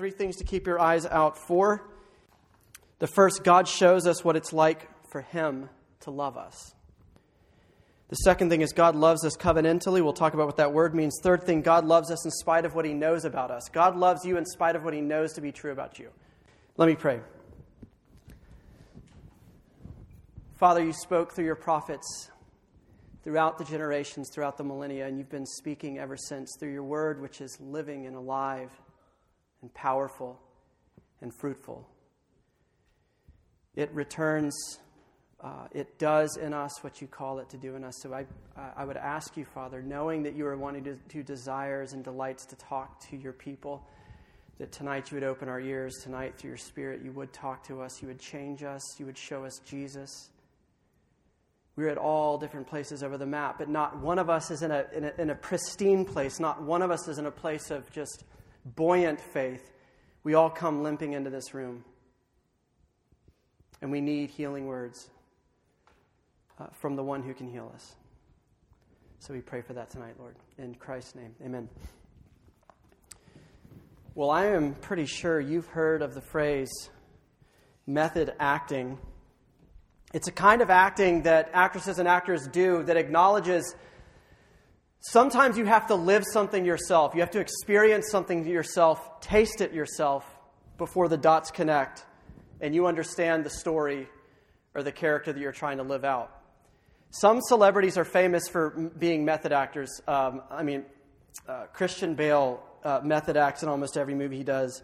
three things to keep your eyes out for. The first, God shows us what it's like for Him to love us. The second thing is God loves us covenantally. We'll talk about what that word means. Third thing, God loves us in spite of what He knows about us. God loves you in spite of what He knows to be true about you. Let me pray. Father, you spoke through your prophets throughout the generations, throughout the millennia, and you've been speaking ever since through your word, which is living and alive and powerful and fruitful. It returns, uh, it does in us what you call it to do in us. So I, I would ask you, Father, knowing that you are wanting to desires and delights to talk to your people, that tonight you would open our ears, tonight through your Spirit, you would talk to us, you would change us, you would show us Jesus. We're at all different places over the map, but not one of us is in a, in a, in a pristine place. Not one of us is in a place of just buoyant faith. We all come limping into this room. And we need healing words uh, from the one who can heal us. So we pray for that tonight, Lord. In Christ's name, amen. Well, I am pretty sure you've heard of the phrase method acting it's a kind of acting that actresses and actors do that acknowledges sometimes you have to live something yourself. You have to experience something yourself, taste it yourself before the dots connect and you understand the story or the character that you're trying to live out. Some celebrities are famous for being method actors. Um, I mean, uh, Christian Bale uh, method acts in almost every movie he does.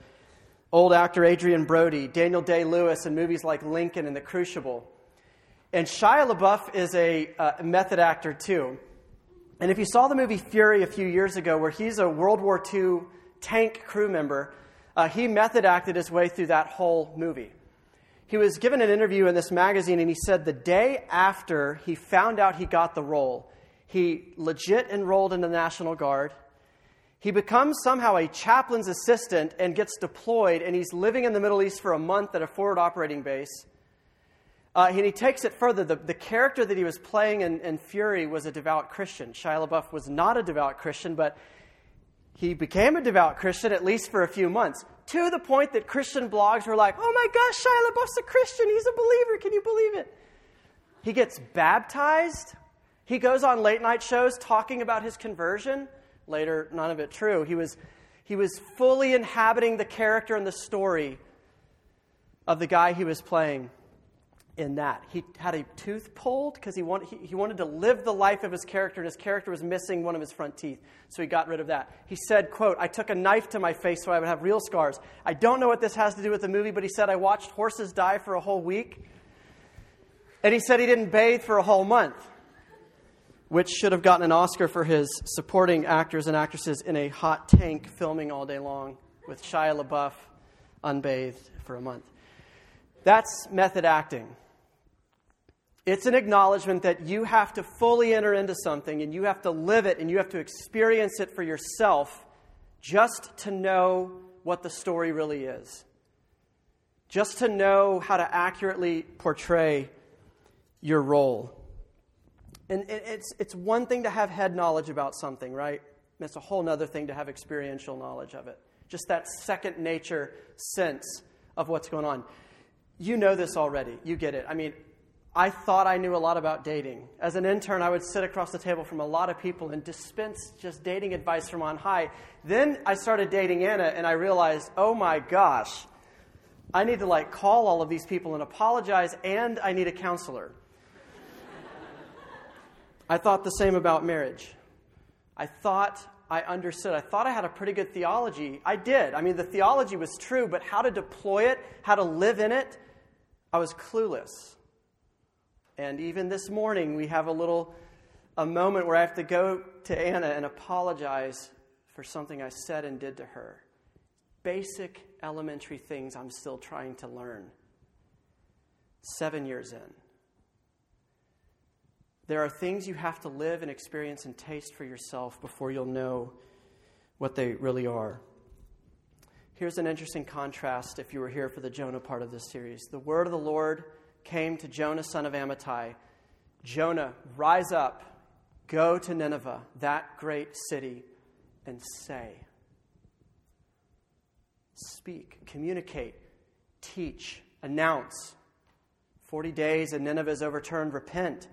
Old actor Adrien Brody, Daniel Day Lewis in movies like Lincoln and The Crucible. And Shia LaBeouf is a uh, method actor too. And if you saw the movie Fury a few years ago, where he's a World War II tank crew member, uh, he method acted his way through that whole movie. He was given an interview in this magazine, and he said the day after he found out he got the role, he legit enrolled in the National Guard. He becomes somehow a chaplain's assistant and gets deployed, and he's living in the Middle East for a month at a forward operating base. Uh, and he takes it further. The, the character that he was playing in, in Fury was a devout Christian. Shia LaBeouf was not a devout Christian, but he became a devout Christian at least for a few months, to the point that Christian blogs were like, oh my gosh, Shia LaBeouf's a Christian. He's a believer. Can you believe it? He gets baptized. He goes on late night shows talking about his conversion. Later, none of it true. He was, he was fully inhabiting the character and the story of the guy he was playing in that. He had a tooth pulled because he, want, he, he, wanted to live the life of his character, and his character was missing one of his front teeth. So he got rid of that. He said, quote, I took a knife to my face so I would have real scars. I don't know what this has to do with the movie, but he said, I watched horses die for a whole week. And he said he didn't bathe for a whole month, which should have gotten an Oscar for his supporting actors and actresses in a hot tank filming all day long with Shia LaBeouf unbathed for a month. That's method acting. It's an acknowledgement that you have to fully enter into something and you have to live it and you have to experience it for yourself just to know what the story really is. Just to know how to accurately portray your role. And it's, it's one thing to have head knowledge about something, right? It's a whole other thing to have experiential knowledge of it. Just that second nature sense of what's going on. You know this already. You get it. I mean, I thought I knew a lot about dating. As an intern, I would sit across the table from a lot of people and dispense just dating advice from on high. Then I started dating Anna, and I realized, oh my gosh, I need to like call all of these people and apologize, and I need a counselor. I thought the same about marriage. I thought I understood. I thought I had a pretty good theology. I did. I mean, the theology was true, but how to deploy it, how to live in it, I was clueless. And even this morning, we have a little a moment where I have to go to Anna and apologize for something I said and did to her. Basic elementary things I'm still trying to learn. Seven years in. There are things you have to live and experience and taste for yourself before you'll know what they really are. Here's an interesting contrast if you were here for the Jonah part of this series. The word of the Lord came to Jonah, son of Amittai Jonah, rise up, go to Nineveh, that great city, and say. speak, communicate, teach, announce. 40 days and Nineveh is overturned, repent.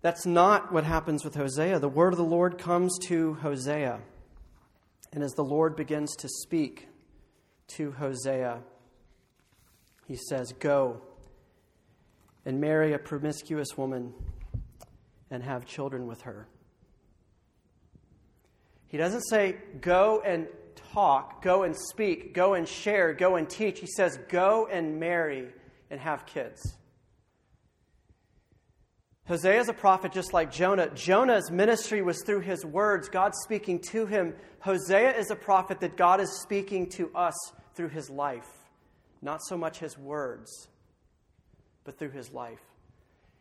That's not what happens with Hosea. The word of the Lord comes to Hosea. And as the Lord begins to speak to Hosea, he says, Go and marry a promiscuous woman and have children with her. He doesn't say, Go and talk, go and speak, go and share, go and teach. He says, Go and marry and have kids. Hosea is a prophet just like Jonah. Jonah's ministry was through his words, God speaking to him. Hosea is a prophet that God is speaking to us through his life. Not so much his words, but through his life.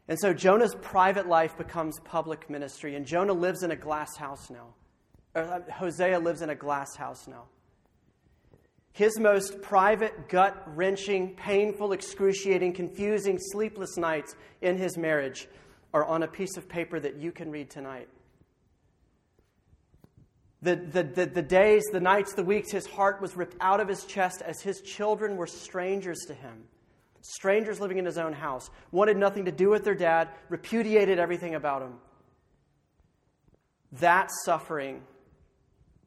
And so Jonah's private life becomes public ministry, and Jonah lives in a glass house now. Or, uh, Hosea lives in a glass house now. His most private, gut wrenching, painful, excruciating, confusing, sleepless nights in his marriage are on a piece of paper that you can read tonight. The, the, the, the, days, the nights, the weeks, his heart was ripped out of his chest as his children were strangers to him. Strangers living in his own house, wanted nothing to do with their dad, repudiated everything about him. That suffering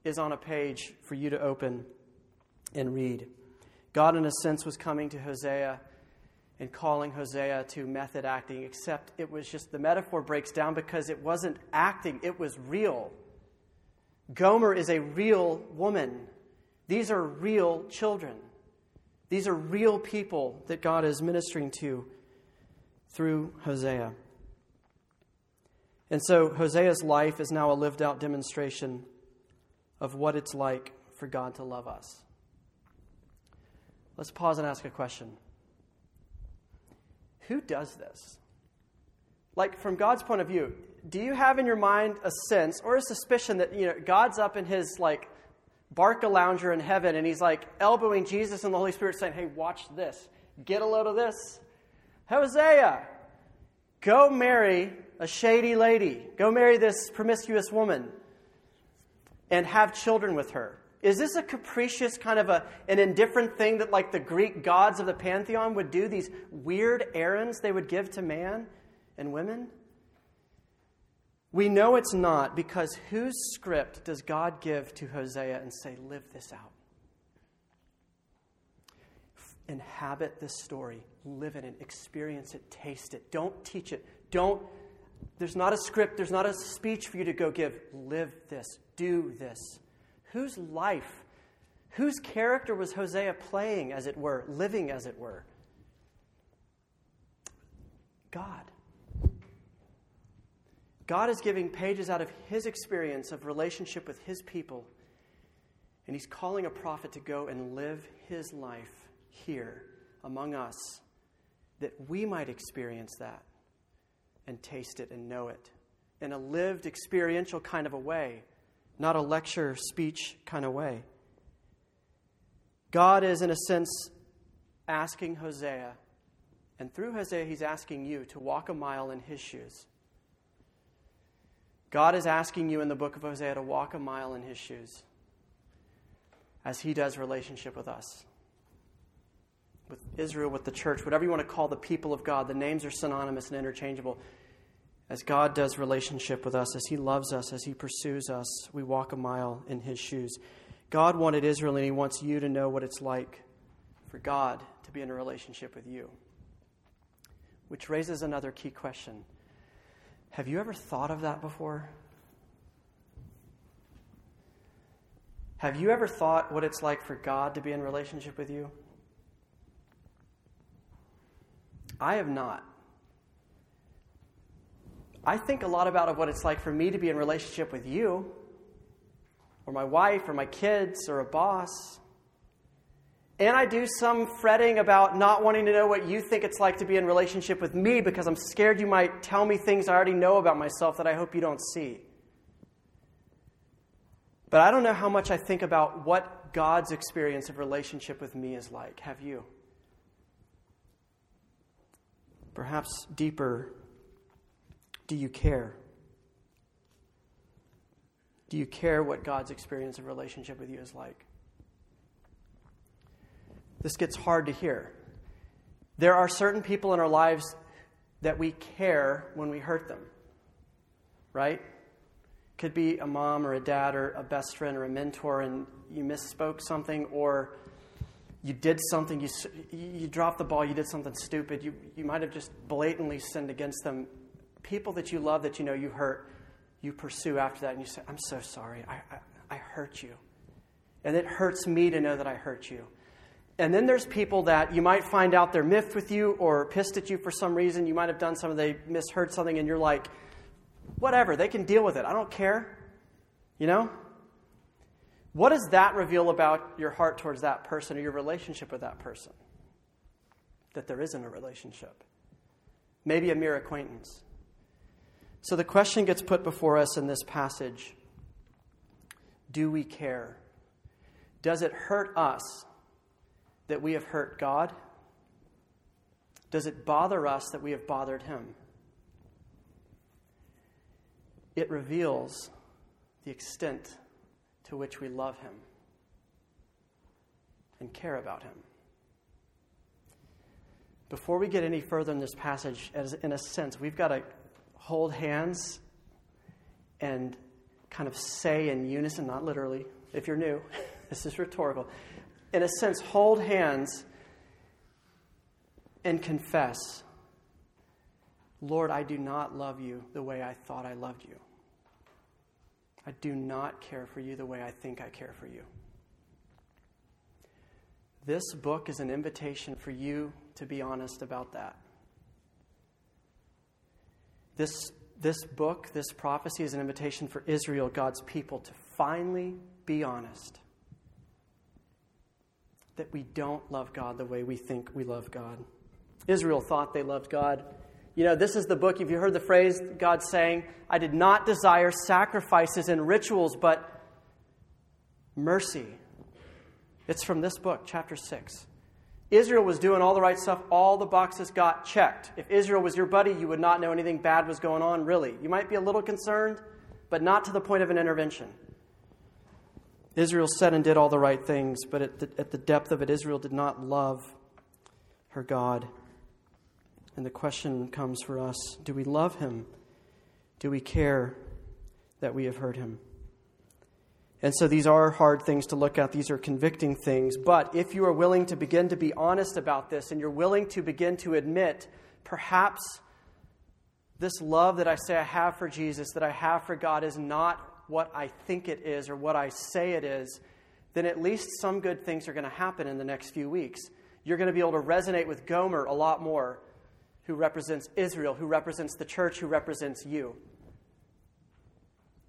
is on a page for you to open and read. God, in a sense, was coming to Hosea and calling Hosea to method acting, except it was just the metaphor breaks down because it wasn't acting, it was real. Gomer is a real woman. These are real children. These are real people that God is ministering to through Hosea. And so Hosea's life is now a lived out demonstration of what it's like for God to love us. Let's pause and ask a question who does this? Like, from God's point of view, do you have in your mind a sense or a suspicion that, you know, God's up in his, like, Barcalounger in heaven and he's, like, elbowing Jesus and the Holy Spirit saying, hey, watch this. Get a load of this. Hosea, go marry a shady lady. Go marry this promiscuous woman and have children with her. Is this a capricious kind of a, an indifferent thing that, like the Greek gods of the pantheon would do, these weird errands they would give to man and women? We know it's not because whose script does God give to Hosea and say, live this out? Inhabit this story, live in it, experience it, taste it. Don't teach it. Don't, there's not a script, there's not a speech for you to go give. Live this, do this. Whose life, whose character was Hosea playing, as it were, living, as it were? God. God is giving pages out of his experience of relationship with his people, and he's calling a prophet to go and live his life here among us that we might experience that and taste it and know it in a lived, experiential kind of a way not a lecture speech kind of way. God is, in a sense, asking Hosea, and through Hosea, he's asking you to walk a mile in his shoes. God is asking you in the book of Hosea to walk a mile in his shoes as he does relationship with us. With Israel, with the church, whatever you want to call the people of God, the names are synonymous and interchangeable. As God does relationship with us, as He loves us, as He pursues us, we walk a mile in His shoes. God wanted Israel, and He wants you to know what it's like for God to be in a relationship with you. Which raises another key question Have you ever thought of that before? Have you ever thought what it's like for God to be in relationship with you? I have not. I think a lot about what it's like for me to be in relationship with you, or my wife, or my kids, or a boss. And I do some fretting about not wanting to know what you think it's like to be in relationship with me because I'm scared you might tell me things I already know about myself that I hope you don't see. But I don't know how much I think about what God's experience of relationship with me is like. Have you? Perhaps deeper do you care? Do you care what God's experience of relationship with you is like? This gets hard to hear. There are certain people in our lives that we care when we hurt them, right? Could be a mom or a dad or a best friend or a mentor, and you misspoke something, or you did something, you, you dropped the ball, you did something stupid, you, you might have just blatantly sinned against them. People that you love that you know you hurt, you pursue after that, and you say, I'm so sorry, I, I, I hurt you. And it hurts me to know that I hurt you. And then there's people that you might find out they're miffed with you or pissed at you for some reason. You might have done something, they misheard something, and you're like, whatever, they can deal with it. I don't care. You know? What does that reveal about your heart towards that person or your relationship with that person? That there isn't a relationship. Maybe a mere acquaintance. So the question gets put before us in this passage Do we care? Does it hurt us that we have hurt God? Does it bother us that we have bothered Him? It reveals the extent to which we love Him and care about Him. Before we get any further in this passage, as in a sense, we've got to hold hands and kind of say in unison, not literally, if you're new, this is rhetorical. In a sense, hold hands and confess Lord, I do not love you the way I thought I loved you. I do not care for you the way I think I care for you. This book is an invitation for you to be honest about that. This, this book, this prophecy, is an invitation for Israel, God's people, to finally be honest that we don't love God the way we think we love God. Israel thought they loved God. You know, this is the book, if you heard the phrase, God saying, I did not desire sacrifices and rituals, but mercy. It's from this book, chapter 6. Israel was doing all the right stuff, all the boxes got checked. If Israel was your buddy, you would not know anything bad was going on, really. You might be a little concerned, but not to the point of an intervention. Israel said and did all the right things, but at the, at the depth of it, Israel did not love her God. And the question comes for us do we love him? Do we care that we have hurt him? And so these are hard things to look at. These are convicting things. But if you are willing to begin to be honest about this and you're willing to begin to admit, perhaps this love that I say I have for Jesus, that I have for God, is not what I think it is or what I say it is, then at least some good things are going to happen in the next few weeks. You're going to be able to resonate with Gomer a lot more, who represents Israel, who represents the church, who represents you.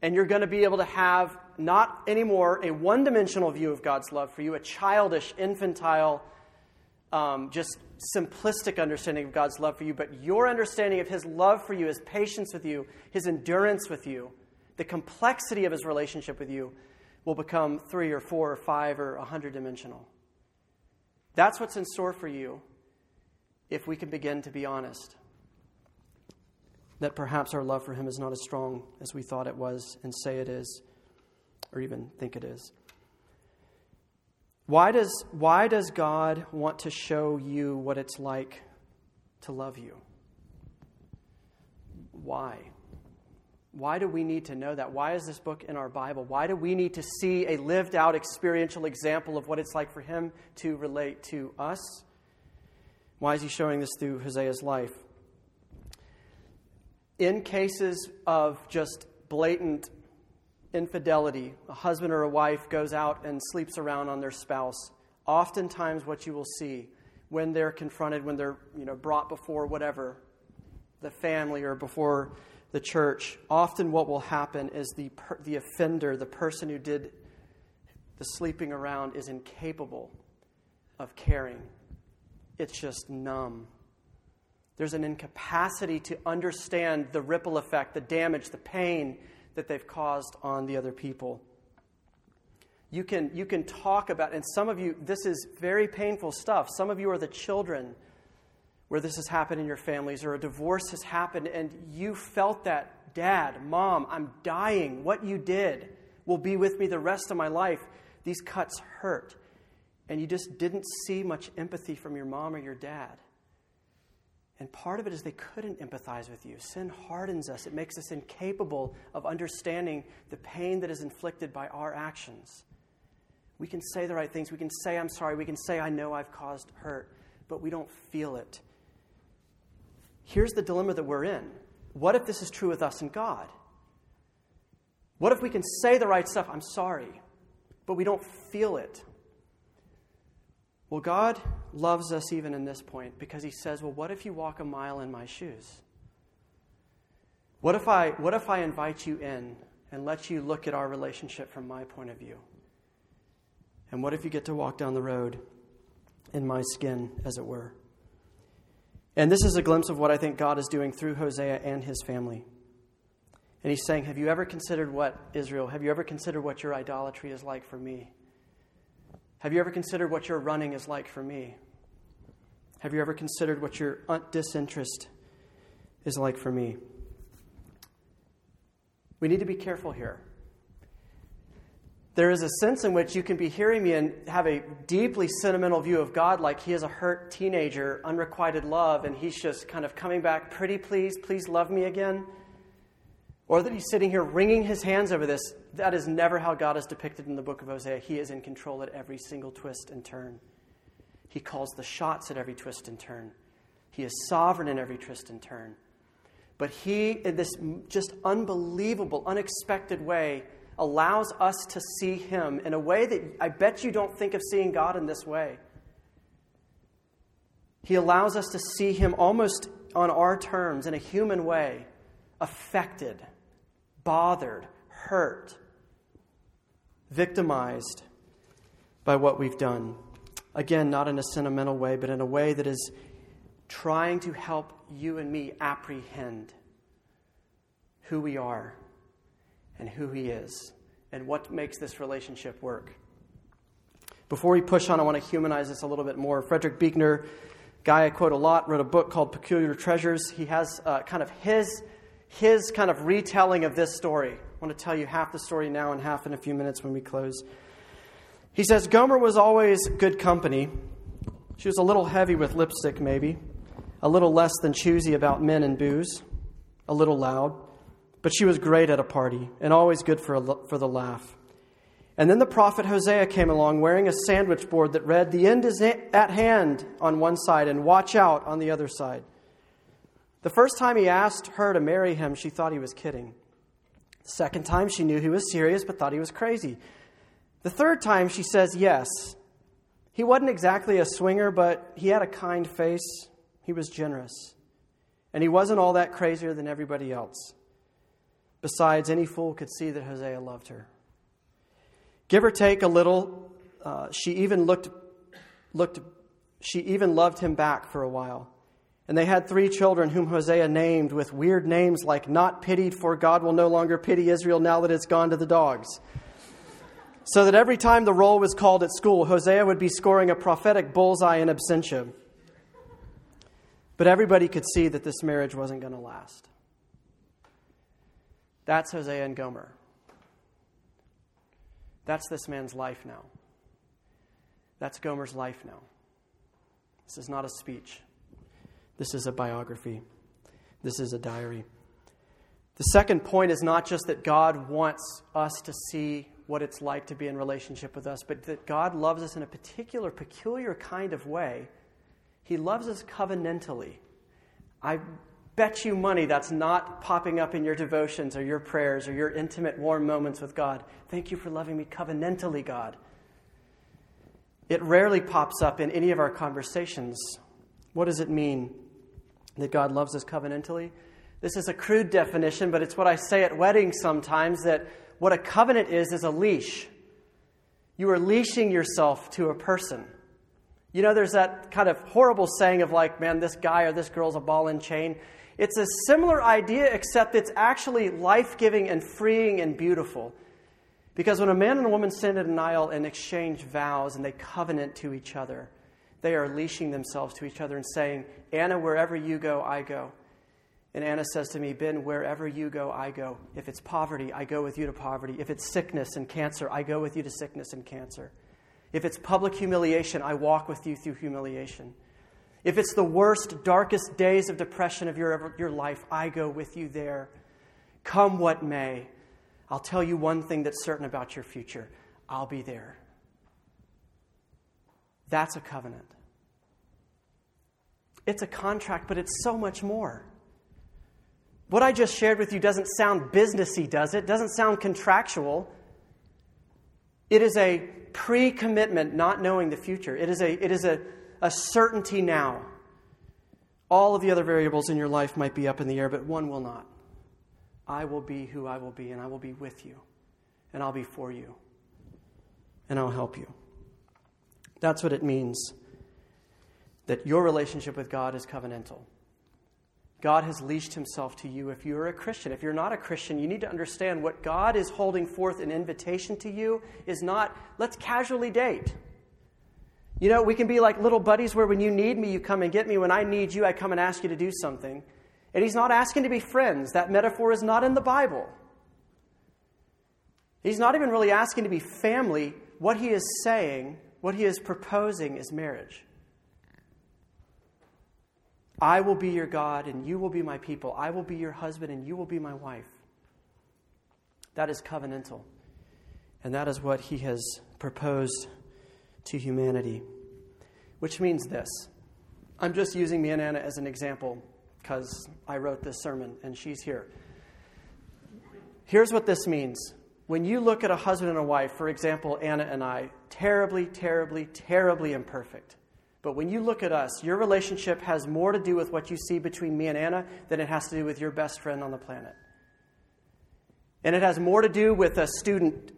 And you're going to be able to have not anymore a one dimensional view of God's love for you, a childish, infantile, um, just simplistic understanding of God's love for you, but your understanding of His love for you, His patience with you, His endurance with you the complexity of his relationship with you will become three or four or five or a hundred dimensional. That's what's in store for you if we can begin to be honest. That perhaps our love for him is not as strong as we thought it was and say it is, or even think it is. Why does, why does God want to show you what it's like to love you? Why? Why do we need to know that? Why is this book in our Bible? Why do we need to see a lived out experiential example of what it's like for him to relate to us? Why is he showing this through Hosea's life? In cases of just blatant infidelity, a husband or a wife goes out and sleeps around on their spouse. Oftentimes, what you will see when they're confronted, when they're you know, brought before whatever, the family or before the church, often what will happen is the, per, the offender, the person who did the sleeping around, is incapable of caring. It's just numb. There's an incapacity to understand the ripple effect, the damage, the pain that they've caused on the other people. You can, you can talk about, and some of you, this is very painful stuff. Some of you are the children where this has happened in your families or a divorce has happened and you felt that, Dad, Mom, I'm dying. What you did will be with me the rest of my life. These cuts hurt. and you just didn't see much empathy from your mom or your dad. And part of it is they couldn't empathize with you. Sin hardens us, it makes us incapable of understanding the pain that is inflicted by our actions. We can say the right things, we can say, I'm sorry, we can say, I know I've caused hurt, but we don't feel it. Here's the dilemma that we're in. What if this is true with us and God? What if we can say the right stuff, I'm sorry, but we don't feel it? Well, God loves us even in this point because He says, Well, what if you walk a mile in my shoes? What if I, what if I invite you in and let you look at our relationship from my point of view? And what if you get to walk down the road in my skin, as it were? And this is a glimpse of what I think God is doing through Hosea and his family. And he's saying, Have you ever considered what, Israel, have you ever considered what your idolatry is like for me? Have you ever considered what your running is like for me? Have you ever considered what your disinterest is like for me? We need to be careful here. There is a sense in which you can be hearing me and have a deeply sentimental view of God, like he is a hurt teenager, unrequited love, and he's just kind of coming back, pretty please, please love me again. Or that he's sitting here wringing his hands over this. That is never how God is depicted in the book of Hosea. He is in control at every single twist and turn. He calls the shots at every twist and turn. He is sovereign in every twist and turn. But he, in this just unbelievable, unexpected way, allows us to see him in a way that I bet you don't think of seeing God in this way. He allows us to see him almost on our terms in a human way, affected bothered, hurt, victimized by what we've done. Again, not in a sentimental way, but in a way that is trying to help you and me apprehend who we are and who He is and what makes this relationship work. Before we push on, I want to humanize this a little bit more. Frederick Buechner, guy I quote a lot, wrote a book called Peculiar Treasures. He has uh, kind of his his kind of retelling of this story. I want to tell you half the story now and half in a few minutes when we close. He says Gomer was always good company. She was a little heavy with lipstick, maybe, a little less than choosy about men and booze, a little loud, but she was great at a party and always good for, a, for the laugh. And then the prophet Hosea came along wearing a sandwich board that read, The end is at hand on one side and watch out on the other side. The first time he asked her to marry him, she thought he was kidding. The second time, she knew he was serious but thought he was crazy. The third time, she says yes. He wasn't exactly a swinger, but he had a kind face. He was generous. And he wasn't all that crazier than everybody else. Besides, any fool could see that Hosea loved her. Give or take a little, uh, she even looked, looked, she even loved him back for a while. And they had three children whom Hosea named with weird names like Not Pitied, for God will no longer pity Israel now that it's gone to the dogs. So that every time the roll was called at school, Hosea would be scoring a prophetic bullseye in absentia. But everybody could see that this marriage wasn't going to last. That's Hosea and Gomer. That's this man's life now. That's Gomer's life now. This is not a speech. This is a biography. This is a diary. The second point is not just that God wants us to see what it's like to be in relationship with us, but that God loves us in a particular, peculiar kind of way. He loves us covenantally. I bet you money that's not popping up in your devotions or your prayers or your intimate, warm moments with God. Thank you for loving me covenantally, God. It rarely pops up in any of our conversations. What does it mean that God loves us covenantally? This is a crude definition, but it's what I say at weddings sometimes that what a covenant is is a leash. You are leashing yourself to a person. You know, there's that kind of horrible saying of like, man, this guy or this girl's a ball and chain. It's a similar idea, except it's actually life giving and freeing and beautiful. Because when a man and a woman stand in an aisle and exchange vows and they covenant to each other, they are leashing themselves to each other and saying, Anna, wherever you go, I go. And Anna says to me, Ben, wherever you go, I go. If it's poverty, I go with you to poverty. If it's sickness and cancer, I go with you to sickness and cancer. If it's public humiliation, I walk with you through humiliation. If it's the worst, darkest days of depression of your, your life, I go with you there. Come what may, I'll tell you one thing that's certain about your future I'll be there. That's a covenant. It's a contract, but it's so much more. What I just shared with you doesn't sound businessy, does it? Doesn't sound contractual. It is a pre commitment, not knowing the future. It is, a, it is a, a certainty now. All of the other variables in your life might be up in the air, but one will not. I will be who I will be, and I will be with you, and I'll be for you, and I'll help you. That's what it means that your relationship with God is covenantal. God has leashed himself to you if you're a Christian. If you're not a Christian, you need to understand what God is holding forth an invitation to you is not, let's casually date. You know, we can be like little buddies where when you need me, you come and get me. When I need you, I come and ask you to do something. And he's not asking to be friends. That metaphor is not in the Bible. He's not even really asking to be family. What he is saying, what he is proposing, is marriage. I will be your God and you will be my people. I will be your husband and you will be my wife. That is covenantal. And that is what he has proposed to humanity. Which means this. I'm just using me and Anna as an example because I wrote this sermon and she's here. Here's what this means. When you look at a husband and a wife, for example, Anna and I, terribly, terribly, terribly imperfect. But when you look at us, your relationship has more to do with what you see between me and Anna than it has to do with your best friend on the planet. And it has more to do with a student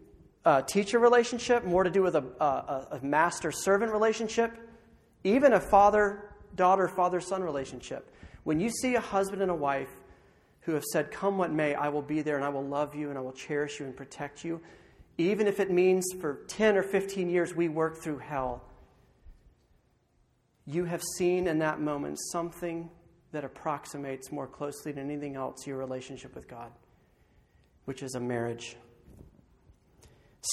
uh, teacher relationship, more to do with a, a, a master servant relationship, even a father daughter, father son relationship. When you see a husband and a wife who have said, Come what may, I will be there and I will love you and I will cherish you and protect you, even if it means for 10 or 15 years we work through hell you have seen in that moment something that approximates more closely than anything else your relationship with God, which is a marriage.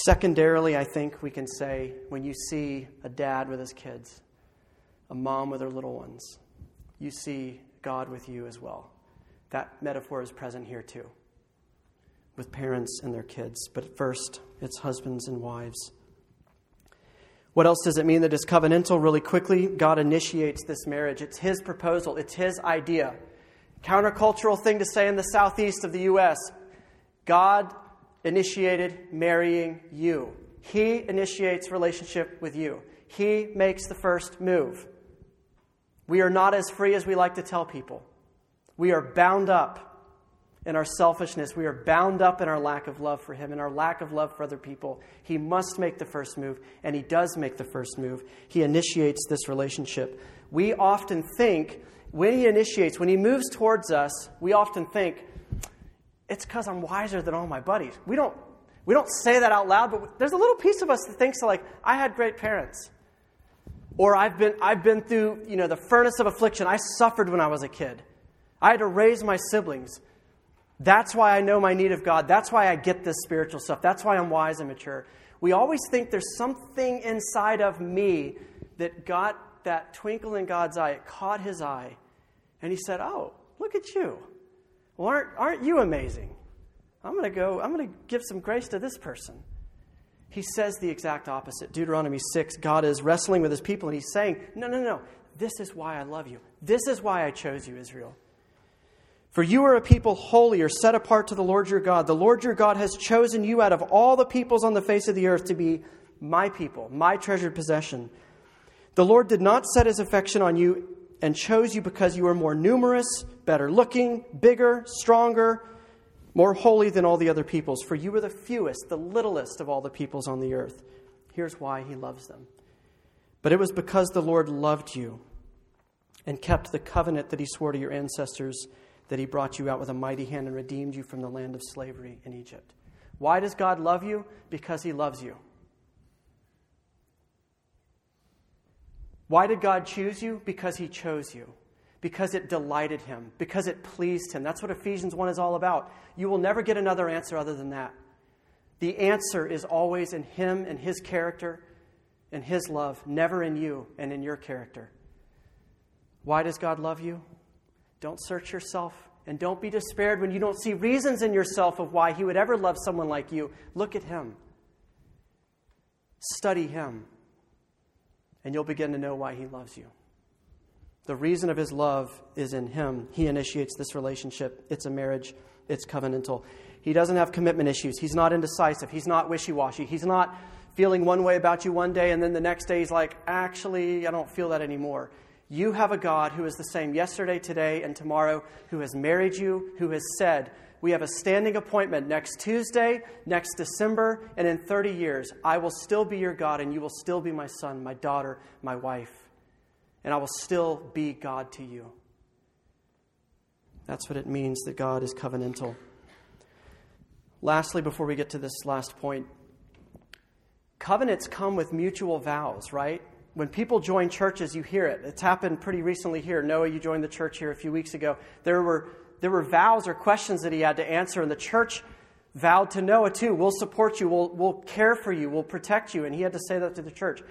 Secondarily, I think we can say when you see a dad with his kids, a mom with her little ones, you see God with you as well. That metaphor is present here too, with parents and their kids. But first, it's husbands and wives. What else does it mean that is covenantal? Really quickly, God initiates this marriage. It's His proposal, it's His idea. Countercultural thing to say in the southeast of the U.S. God initiated marrying you. He initiates relationship with you. He makes the first move. We are not as free as we like to tell people. We are bound up in our selfishness. We are bound up in our lack of love for Him and our lack of love for other people. He must make the first move, and He does make the first move. He initiates this relationship. We often think, when He initiates, when He moves towards us, we often think, it's because I'm wiser than all my buddies. We don't, we don't say that out loud, but there's a little piece of us that thinks, like, I had great parents. Or I've been, I've been through you know, the furnace of affliction. I suffered when I was a kid. I had to raise my siblings. That's why I know my need of God. That's why I get this spiritual stuff. That's why I'm wise and mature. We always think there's something inside of me that got that twinkle in God's eye. It caught his eye. And he said, Oh, look at you. Well, aren't, aren't you amazing? I'm going to go, I'm going to give some grace to this person. He says the exact opposite. Deuteronomy 6, God is wrestling with his people and he's saying, No, no, no. This is why I love you. This is why I chose you, Israel. For you are a people holy or set apart to the Lord your God. The Lord your God has chosen you out of all the peoples on the face of the earth to be my people, my treasured possession. The Lord did not set his affection on you and chose you because you were more numerous, better looking, bigger, stronger, more holy than all the other peoples. For you were the fewest, the littlest of all the peoples on the earth. Here's why he loves them. But it was because the Lord loved you and kept the covenant that he swore to your ancestors that he brought you out with a mighty hand and redeemed you from the land of slavery in Egypt. Why does God love you? Because he loves you. Why did God choose you? Because he chose you. Because it delighted him. Because it pleased him. That's what Ephesians 1 is all about. You will never get another answer other than that. The answer is always in him and his character and His love, never in you and in your character. Why does God love you? Don't search yourself and don't be despaired when you don't see reasons in yourself of why He would ever love someone like you. Look at Him, study Him, and you'll begin to know why He loves you. The reason of His love is in Him. He initiates this relationship, it's a marriage, it's covenantal. He doesn't have commitment issues. He's not indecisive. He's not wishy washy. He's not feeling one way about you one day and then the next day he's like, actually, I don't feel that anymore. You have a God who is the same yesterday, today, and tomorrow, who has married you, who has said, We have a standing appointment next Tuesday, next December, and in 30 years, I will still be your God, and you will still be my son, my daughter, my wife, and I will still be God to you. That's what it means that God is covenantal. Lastly, before we get to this last point, covenants come with mutual vows, right? When people join churches, you hear it. It's happened pretty recently here. Noah, you joined the church here a few weeks ago. There were, there were vows or questions that he had to answer, and the church vowed to Noah too. We'll support you, we'll, we'll care for you, we'll protect you. And he had to say that to the church.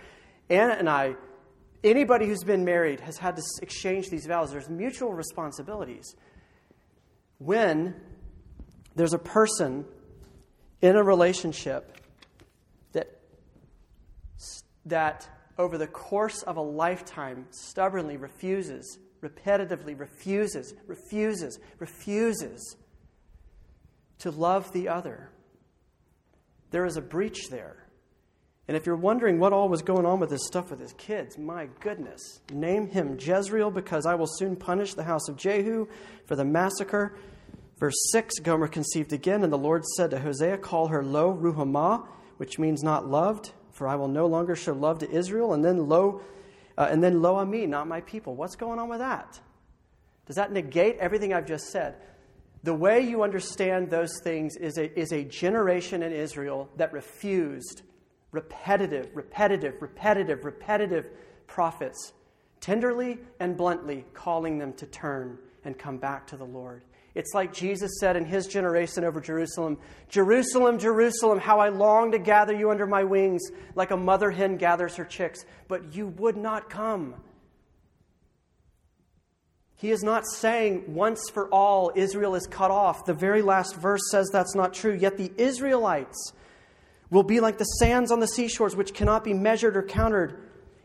Anna and I, anybody who's been married has had to exchange these vows. There's mutual responsibilities. When there's a person in a relationship that, that over the course of a lifetime stubbornly refuses, repetitively refuses, refuses, refuses to love the other, there is a breach there. And if you're wondering what all was going on with this stuff with his kids, my goodness, name him Jezreel because I will soon punish the house of Jehu for the massacre Verse 6 Gomer conceived again, and the Lord said to Hosea, Call her Lo Ruhamah, which means not loved, for I will no longer show love to Israel. And then Lo, uh, and then Lo Ami, not my people. What's going on with that? Does that negate everything I've just said? The way you understand those things is a, is a generation in Israel that refused repetitive, repetitive, repetitive, repetitive prophets, tenderly and bluntly calling them to turn and come back to the Lord. It's like Jesus said in his generation over Jerusalem Jerusalem, Jerusalem, how I long to gather you under my wings, like a mother hen gathers her chicks, but you would not come. He is not saying once for all Israel is cut off. The very last verse says that's not true. Yet the Israelites will be like the sands on the seashores, which cannot be measured or counted.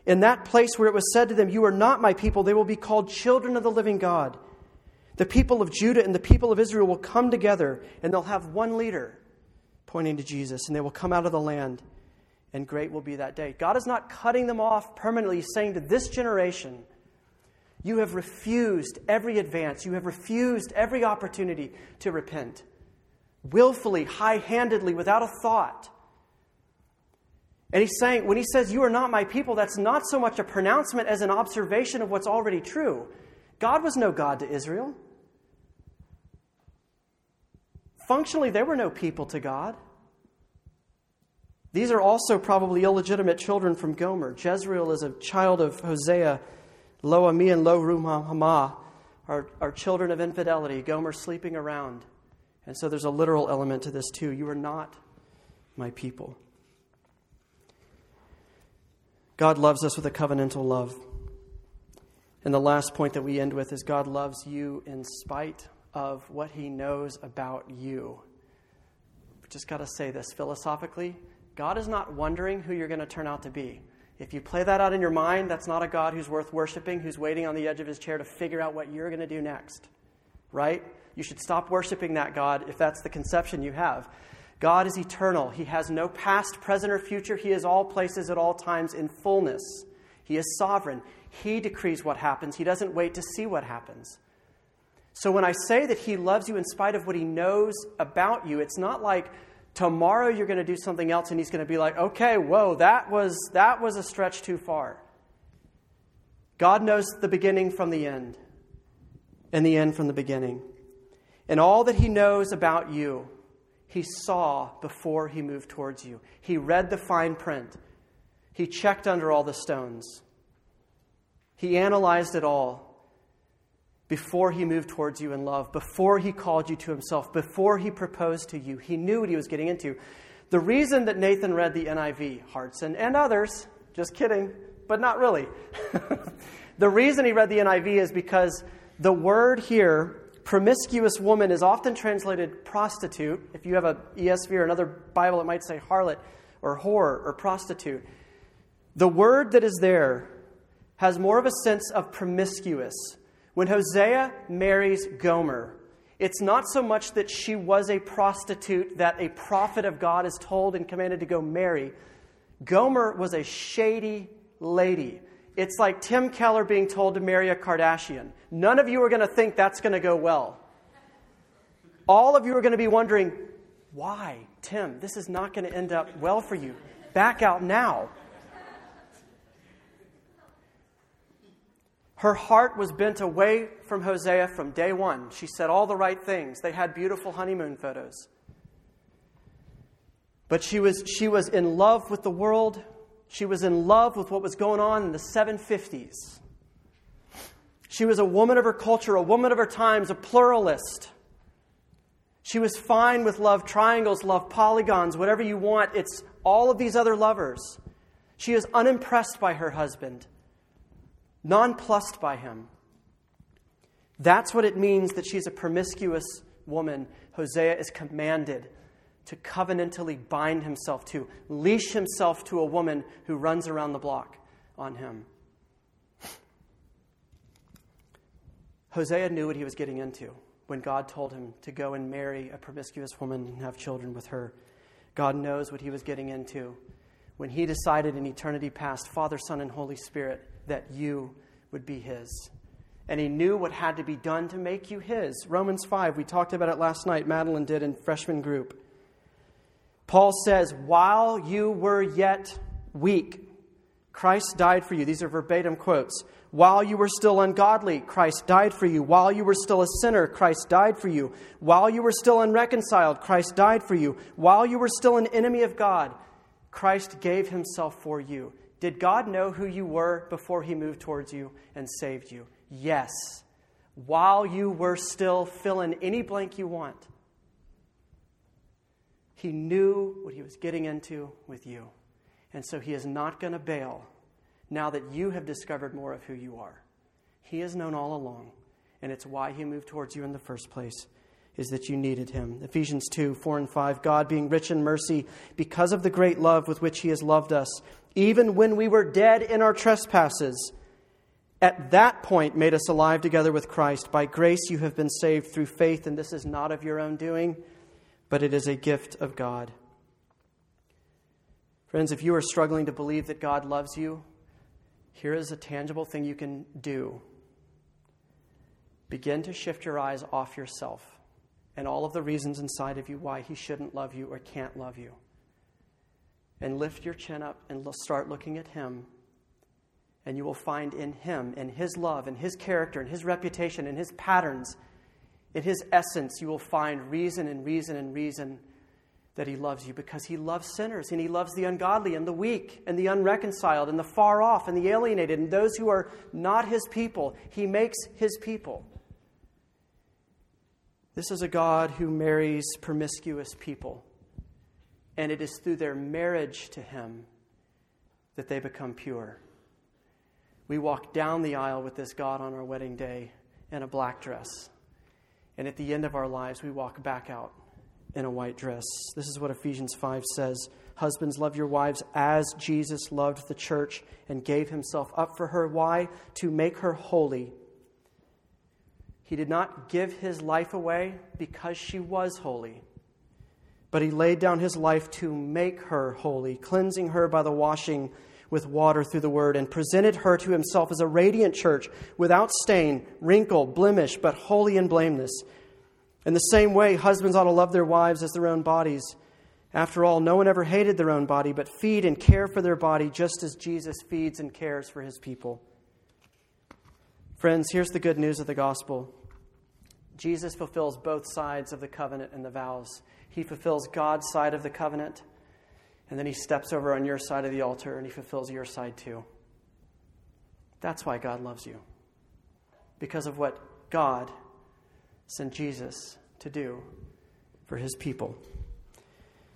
In that place where it was said to them, You are not my people, they will be called children of the living God. The people of Judah and the people of Israel will come together and they'll have one leader, pointing to Jesus, and they will come out of the land, and great will be that day. God is not cutting them off permanently, He's saying to this generation, You have refused every advance, you have refused every opportunity to repent, willfully, high handedly, without a thought. And he's saying, when he says, You are not my people, that's not so much a pronouncement as an observation of what's already true. God was no God to Israel. Functionally, there were no people to God. These are also probably illegitimate children from Gomer. Jezreel is a child of Hosea. Lo Ami and Lo are, are children of infidelity. Gomer sleeping around. And so there's a literal element to this too. You are not my people. God loves us with a covenantal love. And the last point that we end with is God loves you in spite of what he knows about you. Just got to say this philosophically God is not wondering who you're going to turn out to be. If you play that out in your mind, that's not a God who's worth worshiping, who's waiting on the edge of his chair to figure out what you're going to do next. Right? You should stop worshiping that God if that's the conception you have. God is eternal. He has no past, present, or future. He is all places at all times in fullness. He is sovereign. He decrees what happens. He doesn't wait to see what happens. So when I say that He loves you in spite of what He knows about you, it's not like tomorrow you're going to do something else and He's going to be like, okay, whoa, that was, that was a stretch too far. God knows the beginning from the end, and the end from the beginning. And all that He knows about you, He saw before He moved towards you. He read the fine print, He checked under all the stones, He analyzed it all before he moved towards you in love, before he called you to himself, before he proposed to you. He knew what he was getting into. The reason that Nathan read the NIV, Hartson, and others, Just kidding, but not really. the reason he read the NIV is because the word here, promiscuous woman, is often translated prostitute. If you have a ESV or another Bible, it might say harlot or whore or prostitute. The word that is there has more of a sense of promiscuous. When Hosea marries Gomer, it's not so much that she was a prostitute that a prophet of God is told and commanded to go marry. Gomer was a shady lady. It's like Tim Keller being told to marry a Kardashian. None of you are going to think that's going to go well. All of you are going to be wondering, why, Tim? This is not going to end up well for you. Back out now. Her heart was bent away from Hosea from day one. She said all the right things. They had beautiful honeymoon photos. But she was, she was in love with the world. She was in love with what was going on in the 750s. She was a woman of her culture, a woman of her times, a pluralist. She was fine with love triangles, love polygons, whatever you want. It's all of these other lovers. She is unimpressed by her husband nonplussed by him. That's what it means that she's a promiscuous woman. Hosea is commanded to covenantally bind himself to, leash himself to a woman who runs around the block on him. Hosea knew what he was getting into when God told him to go and marry a promiscuous woman and have children with her. God knows what he was getting into when he decided in eternity past, Father, Son, and Holy Spirit, that you would be his. And he knew what had to be done to make you his. Romans 5, we talked about it last night, Madeline did in freshman group. Paul says, While you were yet weak, Christ died for you. These are verbatim quotes. While you were still ungodly, Christ died for you. While you were still a sinner, Christ died for you. While you were still unreconciled, Christ died for you. While you were still an enemy of God, Christ gave himself for you. Did God know who you were before he moved towards you and saved you? Yes. While you were still fill in any blank you want, he knew what he was getting into with you. And so he is not going to bail now that you have discovered more of who you are. He has known all along, and it's why he moved towards you in the first place is that you needed him. Ephesians 2 4 and 5. God, being rich in mercy, because of the great love with which he has loved us, even when we were dead in our trespasses, at that point made us alive together with Christ. By grace you have been saved through faith, and this is not of your own doing, but it is a gift of God. Friends, if you are struggling to believe that God loves you, here is a tangible thing you can do. Begin to shift your eyes off yourself and all of the reasons inside of you why he shouldn't love you or can't love you. And lift your chin up and start looking at him. And you will find in him, in his love, in his character, in his reputation, in his patterns, in his essence, you will find reason and reason and reason that he loves you because he loves sinners and he loves the ungodly and the weak and the unreconciled and the far off and the alienated and those who are not his people. He makes his people. This is a God who marries promiscuous people. And it is through their marriage to Him that they become pure. We walk down the aisle with this God on our wedding day in a black dress. And at the end of our lives, we walk back out in a white dress. This is what Ephesians 5 says Husbands, love your wives as Jesus loved the church and gave himself up for her. Why? To make her holy he did not give his life away because she was holy, but he laid down his life to make her holy, cleansing her by the washing with water through the word, and presented her to himself as a radiant church without stain, wrinkle, blemish, but holy and blameless. In the same way, husbands ought to love their wives as their own bodies. After all, no one ever hated their own body, but feed and care for their body just as Jesus feeds and cares for his people. Friends, here's the good news of the gospel Jesus fulfills both sides of the covenant and the vows. He fulfills God's side of the covenant, and then he steps over on your side of the altar and he fulfills your side too. That's why God loves you. Because of what God sent Jesus to do for his people.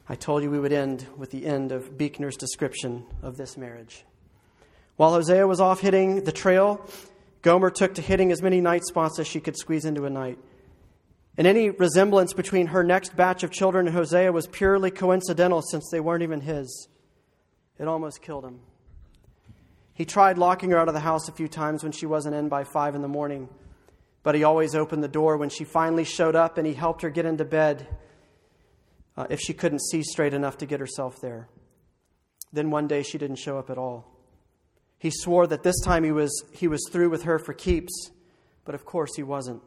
I told you we would end with the end of Buechner's description of this marriage. While Hosea was off hitting the trail, Gomer took to hitting as many night spots as she could squeeze into a night. And any resemblance between her next batch of children and Hosea was purely coincidental since they weren't even his. It almost killed him. He tried locking her out of the house a few times when she wasn't in by five in the morning, but he always opened the door when she finally showed up and he helped her get into bed uh, if she couldn't see straight enough to get herself there. Then one day she didn't show up at all. He swore that this time he was, he was through with her for keeps, but of course he wasn't.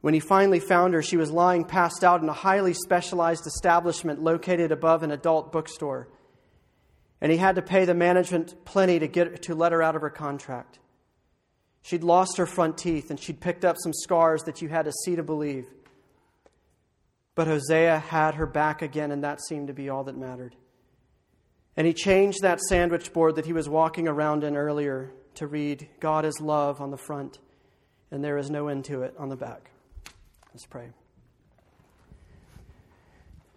When he finally found her, she was lying passed out in a highly specialized establishment located above an adult bookstore. And he had to pay the management plenty to, get, to let her out of her contract. She'd lost her front teeth and she'd picked up some scars that you had to see to believe. But Hosea had her back again, and that seemed to be all that mattered. And he changed that sandwich board that he was walking around in earlier to read, God is love on the front, and there is no end to it on the back. Let's pray.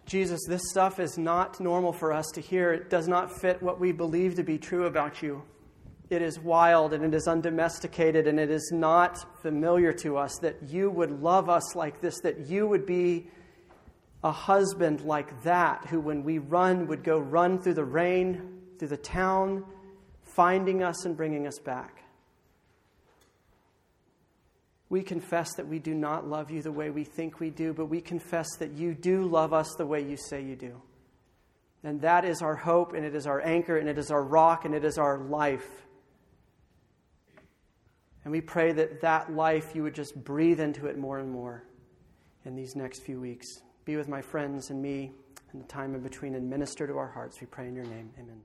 Jesus, this stuff is not normal for us to hear. It does not fit what we believe to be true about you. It is wild and it is undomesticated and it is not familiar to us that you would love us like this, that you would be a husband like that, who, when we run, would go run through the rain, through the town, finding us and bringing us back. We confess that we do not love you the way we think we do, but we confess that you do love us the way you say you do. And that is our hope, and it is our anchor, and it is our rock, and it is our life. And we pray that that life you would just breathe into it more and more in these next few weeks. Be with my friends and me in the time in between and minister to our hearts. We pray in your name. Amen.